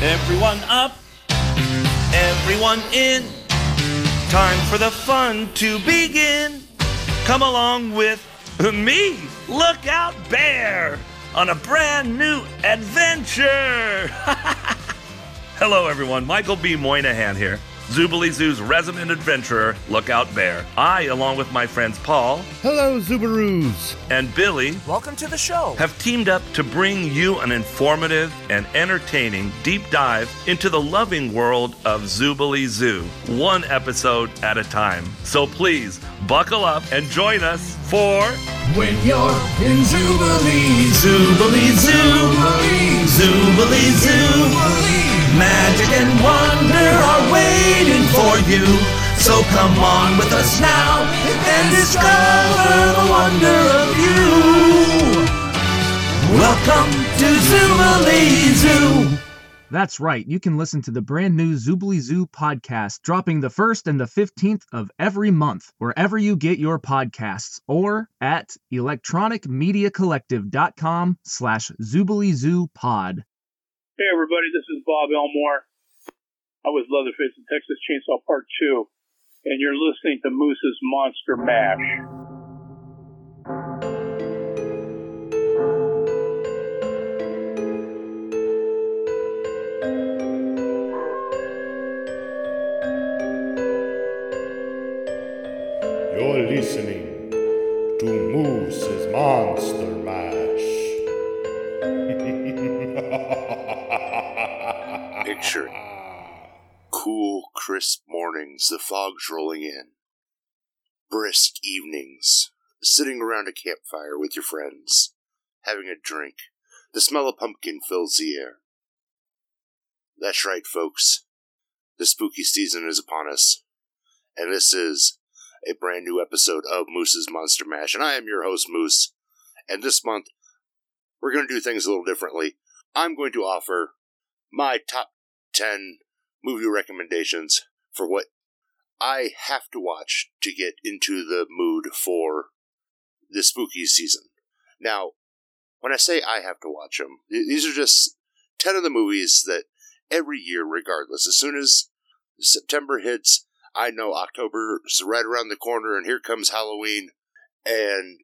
Everyone up, everyone in. Time for the fun to begin. Come along with me, Lookout Bear, on a brand new adventure. Hello, everyone. Michael B. Moynihan here. Zoobilee Zoo's resident adventurer, Lookout Bear. I, along with my friends Paul Hello, Zubaroos. and Billy, Welcome to the show. have teamed up to bring you an informative and entertaining deep dive into the loving world of Zoobilee Zoo, one episode at a time. So please buckle up and join us for When you're in Jubilee, Zoobilee Zoo, Zoobilee Zoo. Magic and wonder are waiting for you. So come on with us now and discover the wonder of you. Welcome to Zoobilee Zoo. That's right. You can listen to the brand new Zoobilee Zoo podcast dropping the 1st and the 15th of every month, wherever you get your podcasts, or at electronicmediacollective.com slash Zoobilee Zoo pod. Hey everybody, this is Bob Elmore. I was Leatherface in Texas Chainsaw Part 2, and you're listening to Moose's Monster Mash. You're listening to Moose's Monster Mash. Cool, crisp mornings, the fog's rolling in. Brisk evenings, sitting around a campfire with your friends, having a drink. The smell of pumpkin fills the air. That's right, folks. The spooky season is upon us. And this is a brand new episode of Moose's Monster Mash. And I am your host, Moose. And this month, we're going to do things a little differently. I'm going to offer my top 10 movie recommendations for what I have to watch to get into the mood for the spooky season. Now, when I say I have to watch them, these are just 10 of the movies that every year, regardless, as soon as September hits, I know October is right around the corner and here comes Halloween and,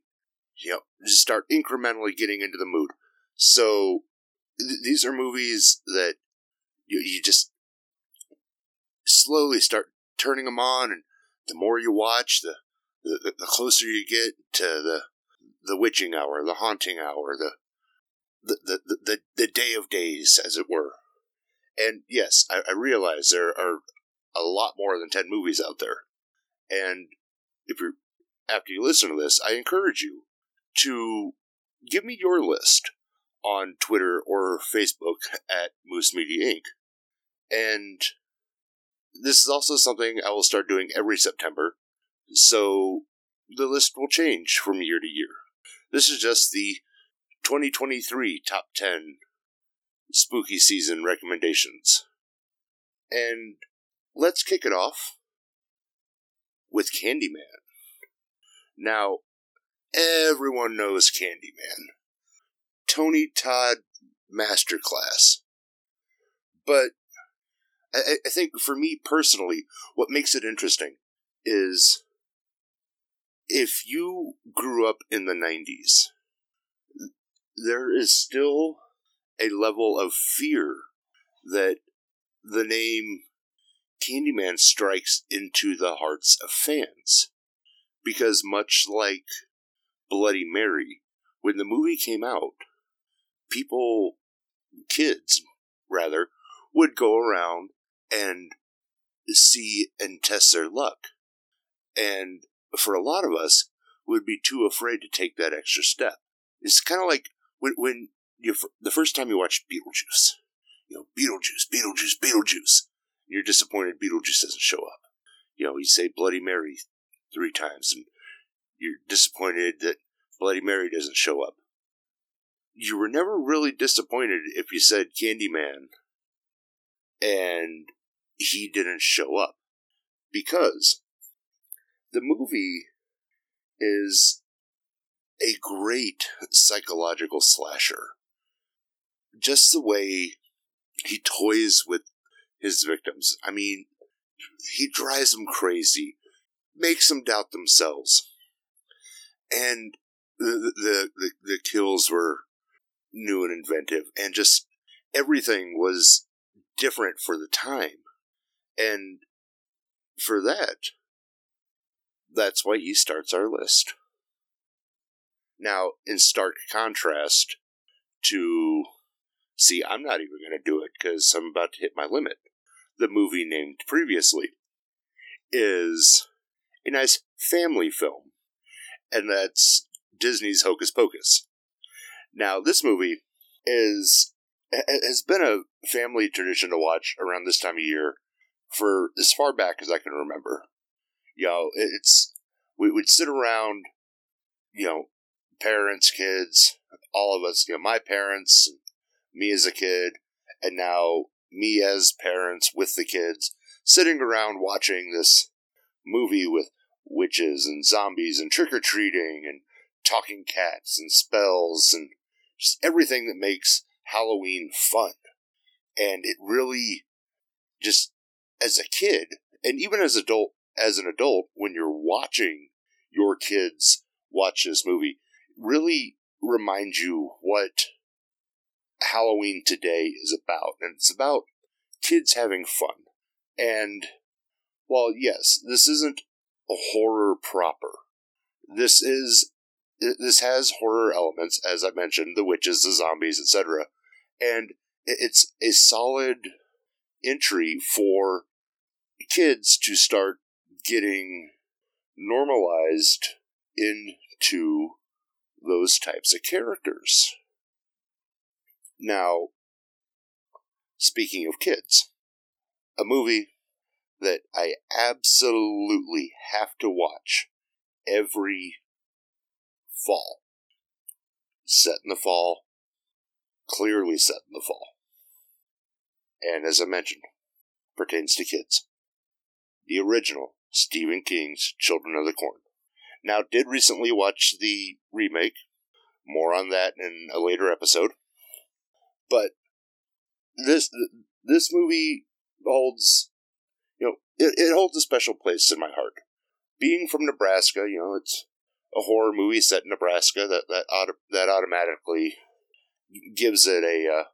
you know, just start incrementally getting into the mood. So, th- these are movies that you, you just slowly start turning them on, and the more you watch, the, the the closer you get to the the witching hour, the haunting hour, the the the the, the day of days, as it were. And yes, I, I realize there are a lot more than ten movies out there, and if you're after you listen to this, I encourage you to give me your list on Twitter or Facebook at Moose Media Inc. And this is also something I will start doing every September, so the list will change from year to year. This is just the 2023 top 10 spooky season recommendations. And let's kick it off with Candyman. Now, everyone knows Candyman. Tony Todd Masterclass. But I, I think for me personally, what makes it interesting is if you grew up in the 90s, there is still a level of fear that the name Candyman strikes into the hearts of fans. Because much like Bloody Mary, when the movie came out, people, kids rather, would go around and see and test their luck. And for a lot of us, would be too afraid to take that extra step. It's kind of like when, when you the first time you watch Beetlejuice, you know, Beetlejuice, Beetlejuice, Beetlejuice. You're disappointed Beetlejuice doesn't show up. You know, you say Bloody Mary three times and you're disappointed that Bloody Mary doesn't show up. You were never really disappointed if you said Candyman and he didn't show up. Because the movie is a great psychological slasher. Just the way he toys with his victims. I mean, he drives them crazy, makes them doubt themselves, and the the the, the kills were new and inventive, and just everything was different for the time, and for that, that's why he starts our list. Now, in stark contrast to, see, I'm not even going to do it because I'm about to hit my limit. The movie named previously is a nice family film, and that's Disney's Hocus Pocus. Now, this movie is has been a family tradition to watch around this time of year for as far back as I can remember. You know, it's we would sit around, you know, parents, kids, all of us, you know, my parents, me as a kid, and now me as parents with the kids, sitting around watching this movie with witches and zombies and trick or treating and talking cats and spells and just everything that makes Halloween fun. And it really just as a kid and even as adult as an adult when you're watching your kids watch this movie really reminds you what Halloween today is about. And it's about kids having fun. And while, yes, this isn't a horror proper, this is. This has horror elements, as I mentioned, the witches, the zombies, etc. And it's a solid entry for kids to start getting normalized into those types of characters. Now, speaking of kids, a movie that I absolutely have to watch every fall. Set in the fall, clearly set in the fall. And as I mentioned, pertains to kids. The original Stephen King's Children of the Corn. Now, did recently watch the remake. More on that in a later episode. But this this movie holds, you know, it, it holds a special place in my heart. Being from Nebraska, you know, it's a horror movie set in Nebraska that that auto, that automatically gives it a uh,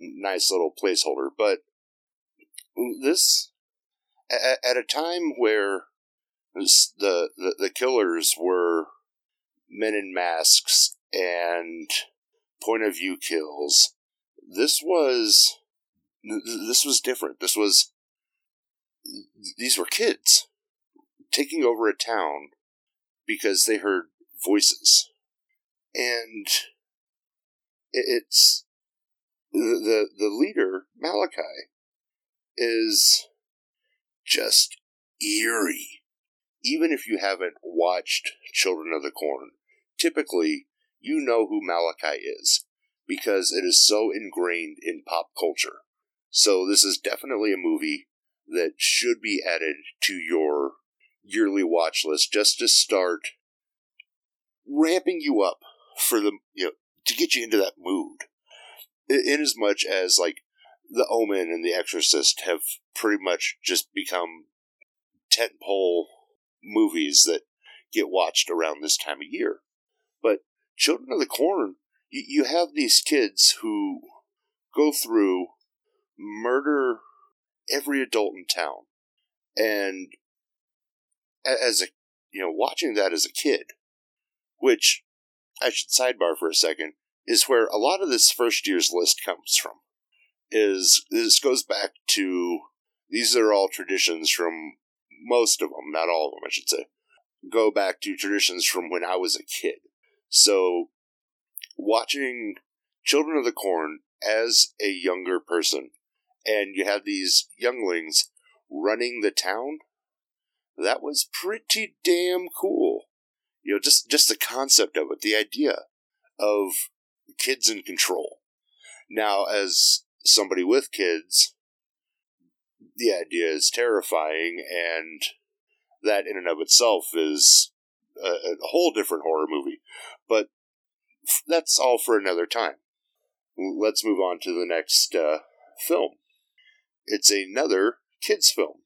nice little placeholder. But this, at, at a time where the, the the killers were men in masks and point of view kills, this was this was different. This was these were kids taking over a town because they heard voices, and it's the the, the leader Malachi is just eerie. Even if you haven't watched Children of the Corn, typically you know who Malachi is because it is so ingrained in pop culture. So this is definitely a movie that should be added to your yearly watch list just to start ramping you up for the you know to get you into that mood. In as much as like the Omen and The Exorcist have pretty much just become tentpole movies that get watched around this time of year. But Children of the Corn, you, you have these kids who go through, murder every adult in town. And as a, you know, watching that as a kid, which I should sidebar for a second, is where a lot of this first year's list comes from is this goes back to these are all traditions from most of them, not all of them, I should say, go back to traditions from when I was a kid. So, watching Children of the Corn as a younger person, and you have these younglings running the town, that was pretty damn cool. You know, just just the concept of it, the idea of kids in control. Now, as somebody with kids, the idea is terrifying, and that in and of itself is a, a whole different horror movie. But that's all for another time. Let's move on to the next uh, film. It's another kids' film.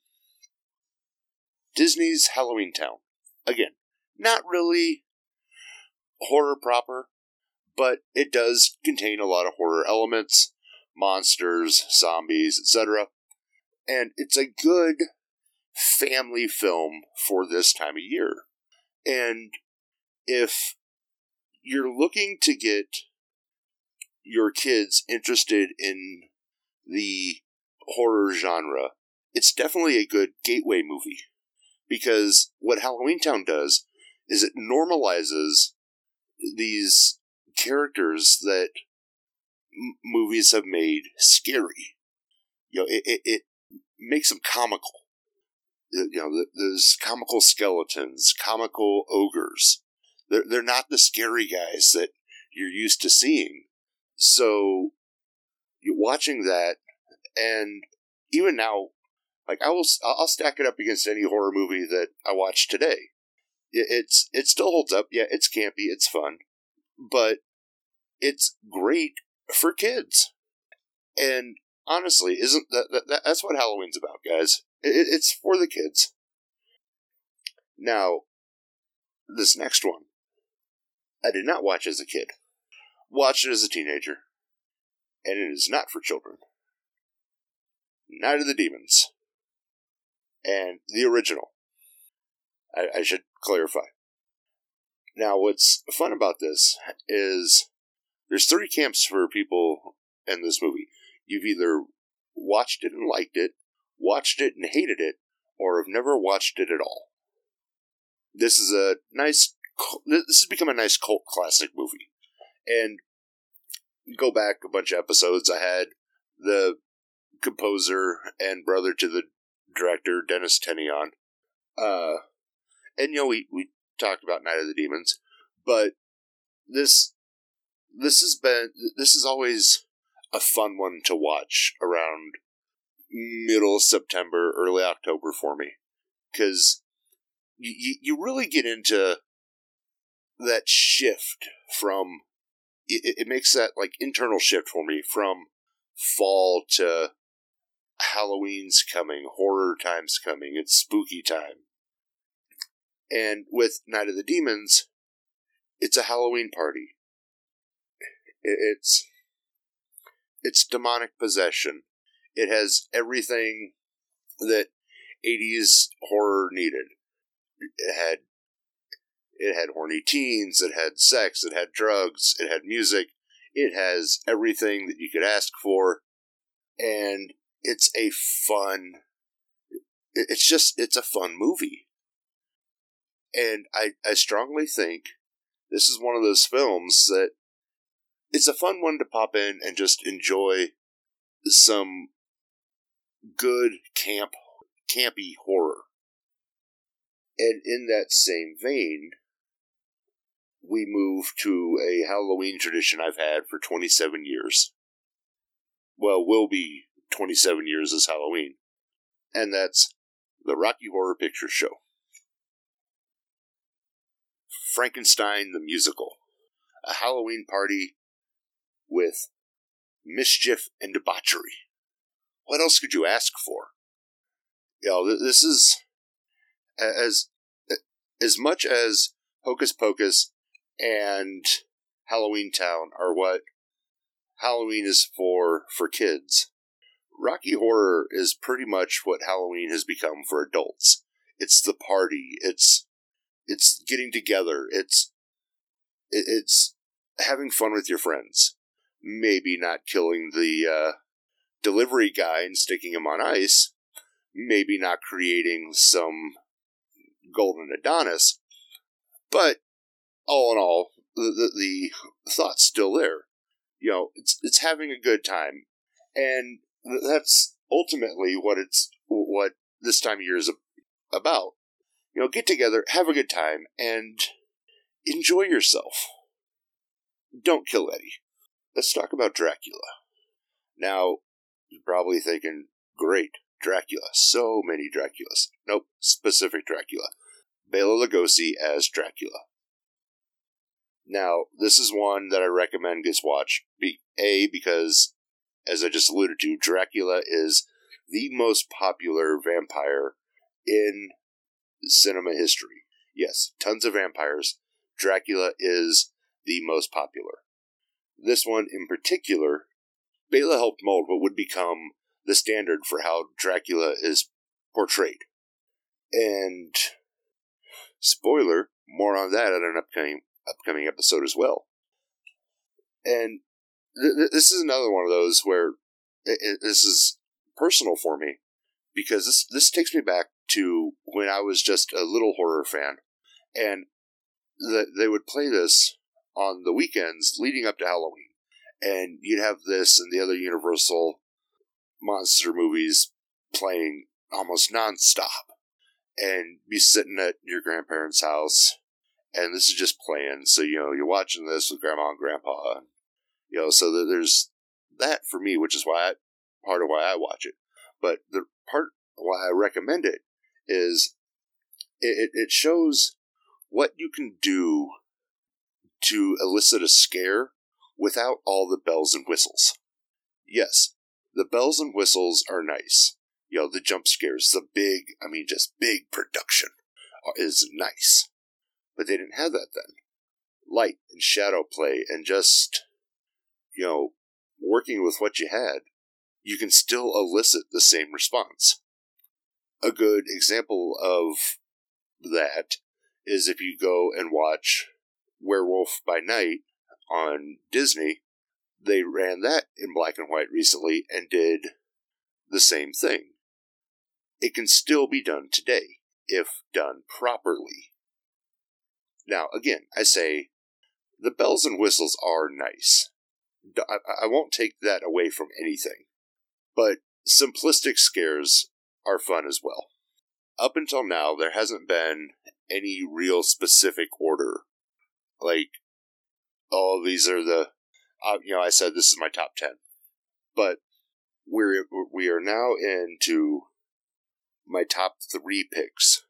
Disney's Halloween Town. Again, not really horror proper, but it does contain a lot of horror elements, monsters, zombies, etc. And it's a good family film for this time of year. And if you're looking to get your kids interested in the horror genre, it's definitely a good gateway movie. Because what Halloween Town does is it normalizes these characters that m- movies have made scary. You know, it, it, it makes them comical. You know, those comical skeletons, comical ogres. They're, they're not the scary guys that you're used to seeing. So, you're watching that, and even now, like I will, I'll stack it up against any horror movie that I watch today. It's it still holds up. Yeah, it's campy, it's fun, but it's great for kids. And honestly, isn't that, that that's what Halloween's about, guys? It, it's for the kids. Now, this next one, I did not watch as a kid. Watched it as a teenager, and it is not for children. Night of the Demons, and the original. I, I should clarify. Now, what's fun about this is there's three camps for people in this movie. You've either watched it and liked it, watched it and hated it, or have never watched it at all. This is a nice. This has become a nice cult classic movie, and go back a bunch of episodes. I had the composer and brother to the director Dennis Tenney on. Uh, and you know we we talked about Night of the Demons, but this this has been this is always a fun one to watch around middle September, early October for me because you you really get into that shift from it, it makes that like internal shift for me from fall to Halloween's coming, horror time's coming, it's spooky time. And with Night of the Demons, it's a Halloween party. It's it's demonic possession. It has everything that 80s horror needed. It had it had horny teens, it had sex, it had drugs, it had music. It has everything that you could ask for and it's a fun it's just it's a fun movie. And i i strongly think this is one of those films that it's a fun one to pop in and just enjoy some good camp campy horror. And in that same vein we move to a halloween tradition i've had for 27 years. Well will be 27 years as Halloween, and that's the Rocky Horror Picture Show. Frankenstein the Musical, a Halloween party with mischief and debauchery. What else could you ask for? You know, this is as as much as Hocus Pocus and Halloween Town are what Halloween is for for kids. Rocky Horror is pretty much what Halloween has become for adults. It's the party. It's it's getting together. It's it's having fun with your friends. Maybe not killing the uh, delivery guy and sticking him on ice. Maybe not creating some golden Adonis. But all in all, the, the, the thought's still there. You know, it's it's having a good time, and that's ultimately what it's what this time of year is about. You know, get together, have a good time, and enjoy yourself. Don't kill Eddie. Let's talk about Dracula. Now, you're probably thinking, great, Dracula. So many Draculas. Nope, specific Dracula. Bela Lugosi as Dracula. Now, this is one that I recommend gets watched. Be, a, because as I just alluded to, Dracula is the most popular vampire in cinema history. Yes, tons of vampires. Dracula is the most popular. This one in particular, Bela helped mold what would become the standard for how Dracula is portrayed. And spoiler, more on that in an upcoming upcoming episode as well. And th- th- this is another one of those where it, it, this is personal for me because this this takes me back to when I was just a little horror fan, and the, they would play this on the weekends leading up to Halloween, and you'd have this and the other Universal monster movies playing almost nonstop, and be sitting at your grandparents' house, and this is just playing. So you know you're watching this with grandma and grandpa, and, you know. So there's that for me, which is why I, part of why I watch it. But the part why I recommend it is it, it shows what you can do to elicit a scare without all the bells and whistles. Yes, the bells and whistles are nice. You know, the jump scares, the big, I mean, just big production is nice. But they didn't have that then. Light and shadow play and just, you know, working with what you had, you can still elicit the same response. A good example of that is if you go and watch Werewolf by Night on Disney, they ran that in black and white recently and did the same thing. It can still be done today if done properly. Now, again, I say the bells and whistles are nice. I, I won't take that away from anything, but simplistic scares are fun as well. Up until now, there hasn't been any real specific order. Like, oh, these are the, uh, you know, I said this is my top 10. But we're, we are now into my top three picks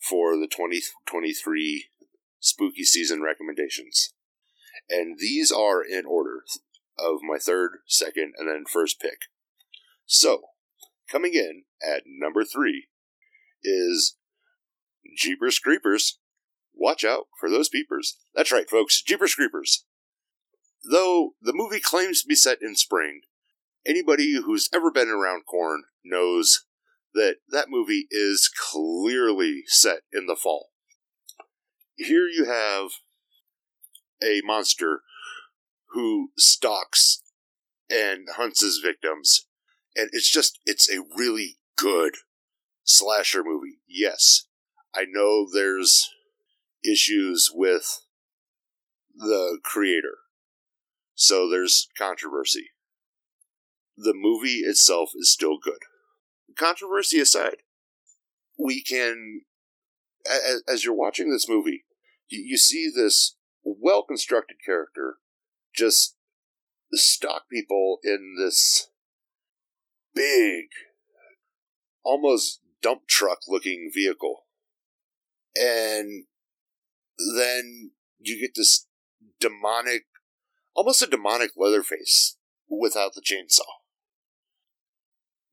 for the 2023 spooky season recommendations. And these are in order of my third, second, and then first pick. So, coming in at number three is Jeepers Creepers. Watch out for those peepers. That's right, folks, Jeepers Creepers. Though the movie claims to be set in spring, anybody who's ever been around corn knows that that movie is clearly set in the fall. Here you have a monster who stalks and hunts his victims, and it's just, it's a really good slasher movie. Yes, I know there's issues with the creator, so there's controversy. The movie itself is still good. Controversy aside, we can, as you're watching this movie, you see this well constructed character just stalk people in this big, almost dump truck looking vehicle. And then you get this demonic, almost a demonic Leatherface without the chainsaw.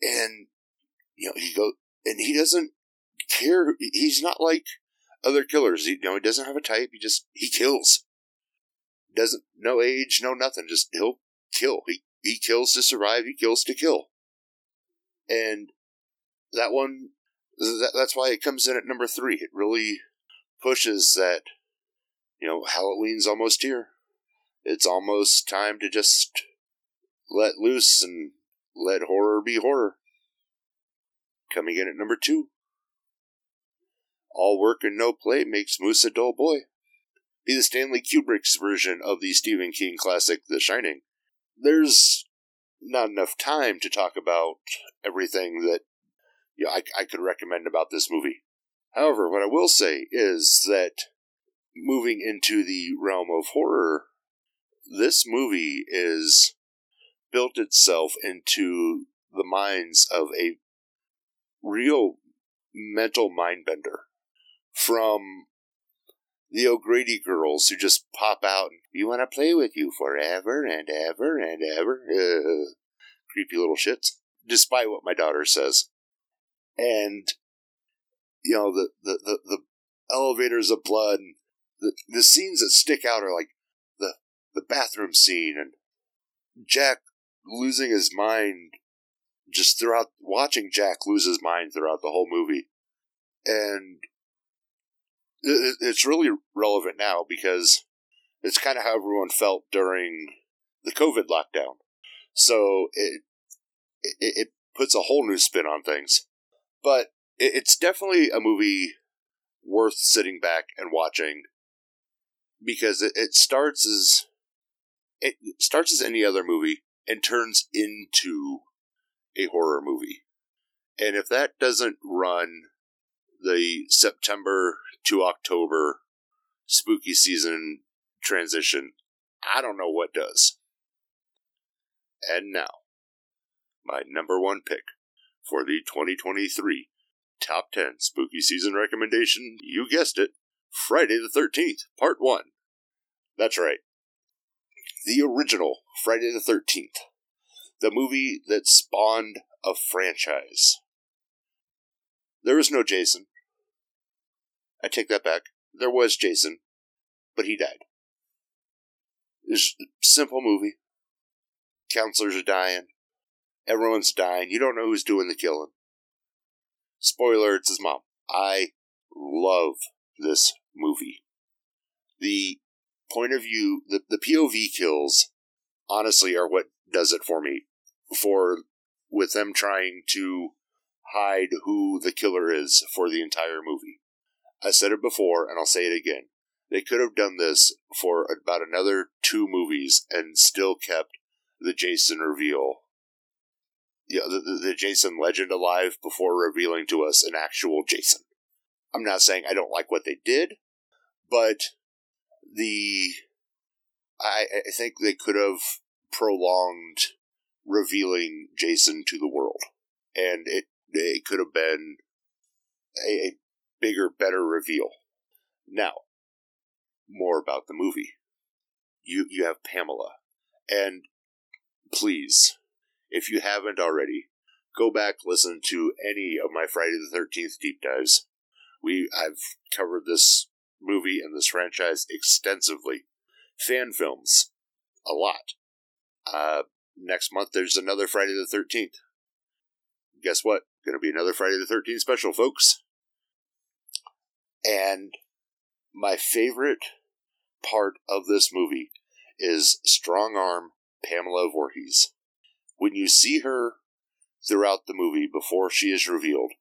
And, you know, he go, and he doesn't care. He's not like other killers. He, you know, he doesn't have a type. He just, he kills. Doesn't, no age, no nothing. Just, he'll kill. He, he kills to survive. He kills to kill. And that one that, that's why it comes in at number three. It really pushes that, you know, Halloween's almost here. It's almost time to just let loose and let horror be horror. Coming in at number two. All work and no play makes Moose a dull boy. Be the Stanley Kubrick's version of the Stephen King classic The Shining. There's not enough time to talk about everything that you know, I, I could recommend about this movie. However, what I will say is that moving into the realm of horror, this movie is built itself into the minds of a real mental mind bender from the O'Grady girls who just pop out and you want to play with you forever and ever and ever. Uh, creepy little shits, despite what my daughter says. And, you know, the, the, the, the elevators of blood, and the, the scenes that stick out are like the, the bathroom scene and Jack losing his mind just throughout, watching Jack lose his mind throughout the whole movie. And it, it's really relevant now because it's kind of how everyone felt during the COVID lockdown. So it, it, it puts a whole new spin on things. But it, it's definitely a movie worth sitting back and watching because it, it starts as it starts as any other movie and turns into a horror movie. And if that doesn't run the September to October spooky season transition, I don't know what does. And now, my number one pick for the 2023 top 10 spooky season recommendation, you guessed it, Friday the 13th, part 1. That's right. The original Friday the 13th. The movie that spawned a franchise. There is no Jason. I take that back. There was Jason, but he died. It's simple movie. Counselors are dying. Everyone's dying. You don't know who's doing the killing. Spoiler, it's his mom. I love this movie. The point of view, the, the POV kills, honestly, are what does it for me. For, with them trying to hide who the killer is for the entire movie. I said it before, and I'll say it again. They could have done this for about another two movies and still kept the Jason reveal. Yeah, the, the, the Jason legend alive before revealing to us an actual Jason. I'm not saying I don't like what they did, but the I, I think they could have prolonged revealing Jason to the world, and it it could have been a bigger, better reveal. Now, more about the movie. You you have Pamela, and please, if you haven't already, go back listen to any of my Friday the Thirteenth deep dives. We I've covered this movie and this franchise extensively. Fan films, a lot. Uh, next month there's another Friday the Thirteenth. Guess what? Going to be another Friday the Thirteenth special, folks. And my favorite part of this movie is strong arm Pamela Voorhees. When you see her throughout the movie before she is revealed,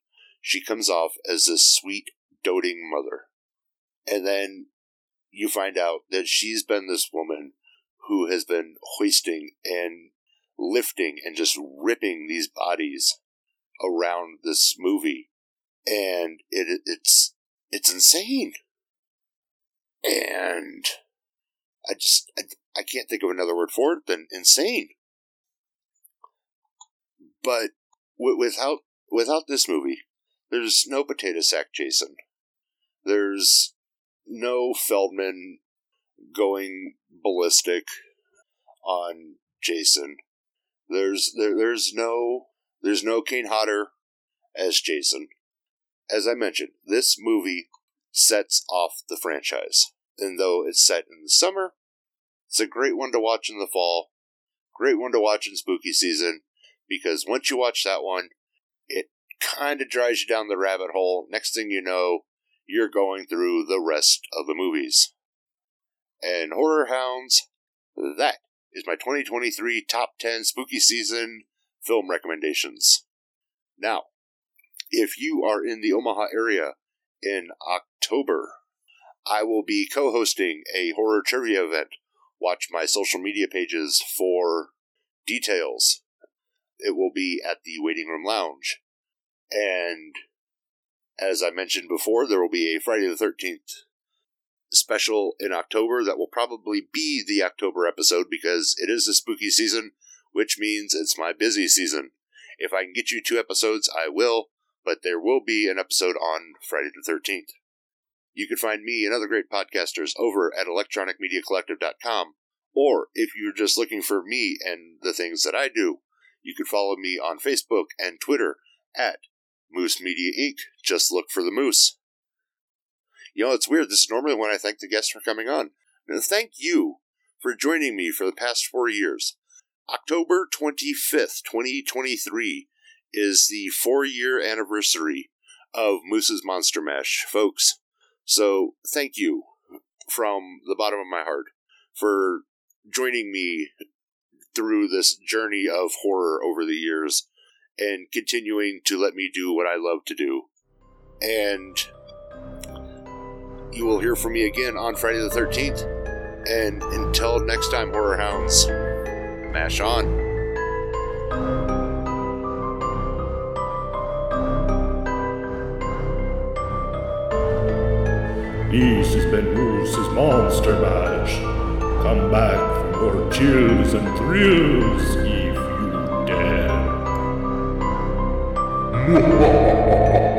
she comes off as this sweet, doting mother. And then you find out that she's been this woman who has been hoisting and lifting and just ripping these bodies around this movie. And it, it's it's insane. And I just, I, I can't think of another word for it than insane. But w- without, without this movie, there's no potato sack Jason. There's no Feldman going ballistic on Jason. There's there, there's no there's no Kane Hodder as Jason as I mentioned, this movie sets off the franchise. And though it's set in the summer, it's a great one to watch in the fall, great one to watch in spooky season, because once you watch that one, it kind of drives you down the rabbit hole. Next thing you know, you're going through the rest of the movies. And Horror Hounds, that is my 2023 top 10 spooky season film recommendations. Now, if you are in the Omaha area in October, I will be co hosting a horror trivia event. Watch my social media pages for details. It will be at the Waiting Room Lounge. And as I mentioned before, there will be a Friday the 13th special in October that will probably be the October episode because it is the spooky season, which means it's my busy season. If I can get you two episodes, I will but there will be an episode on Friday the 13th. You can find me and other great podcasters over at electronicmediacollective.com, or if you're just looking for me and the things that I do, You can follow me on Facebook and Twitter at Moose Media Inc. Just look for the moose. You know, it's weird. This is normally when I thank the guests for coming on. And thank you for joining me for the past four years. October 25th, 2023 is the four year anniversary of Moose's Monster Mash, folks. So thank you from the bottom of my heart for joining me through this journey of horror over the years and continuing to let me do what I love to do. And you will hear from me again on Friday the 13th. And until next time, Horror Hounds, mash on. This has been Moose's Monster Mash. Come back for more chills and thrills if you dare.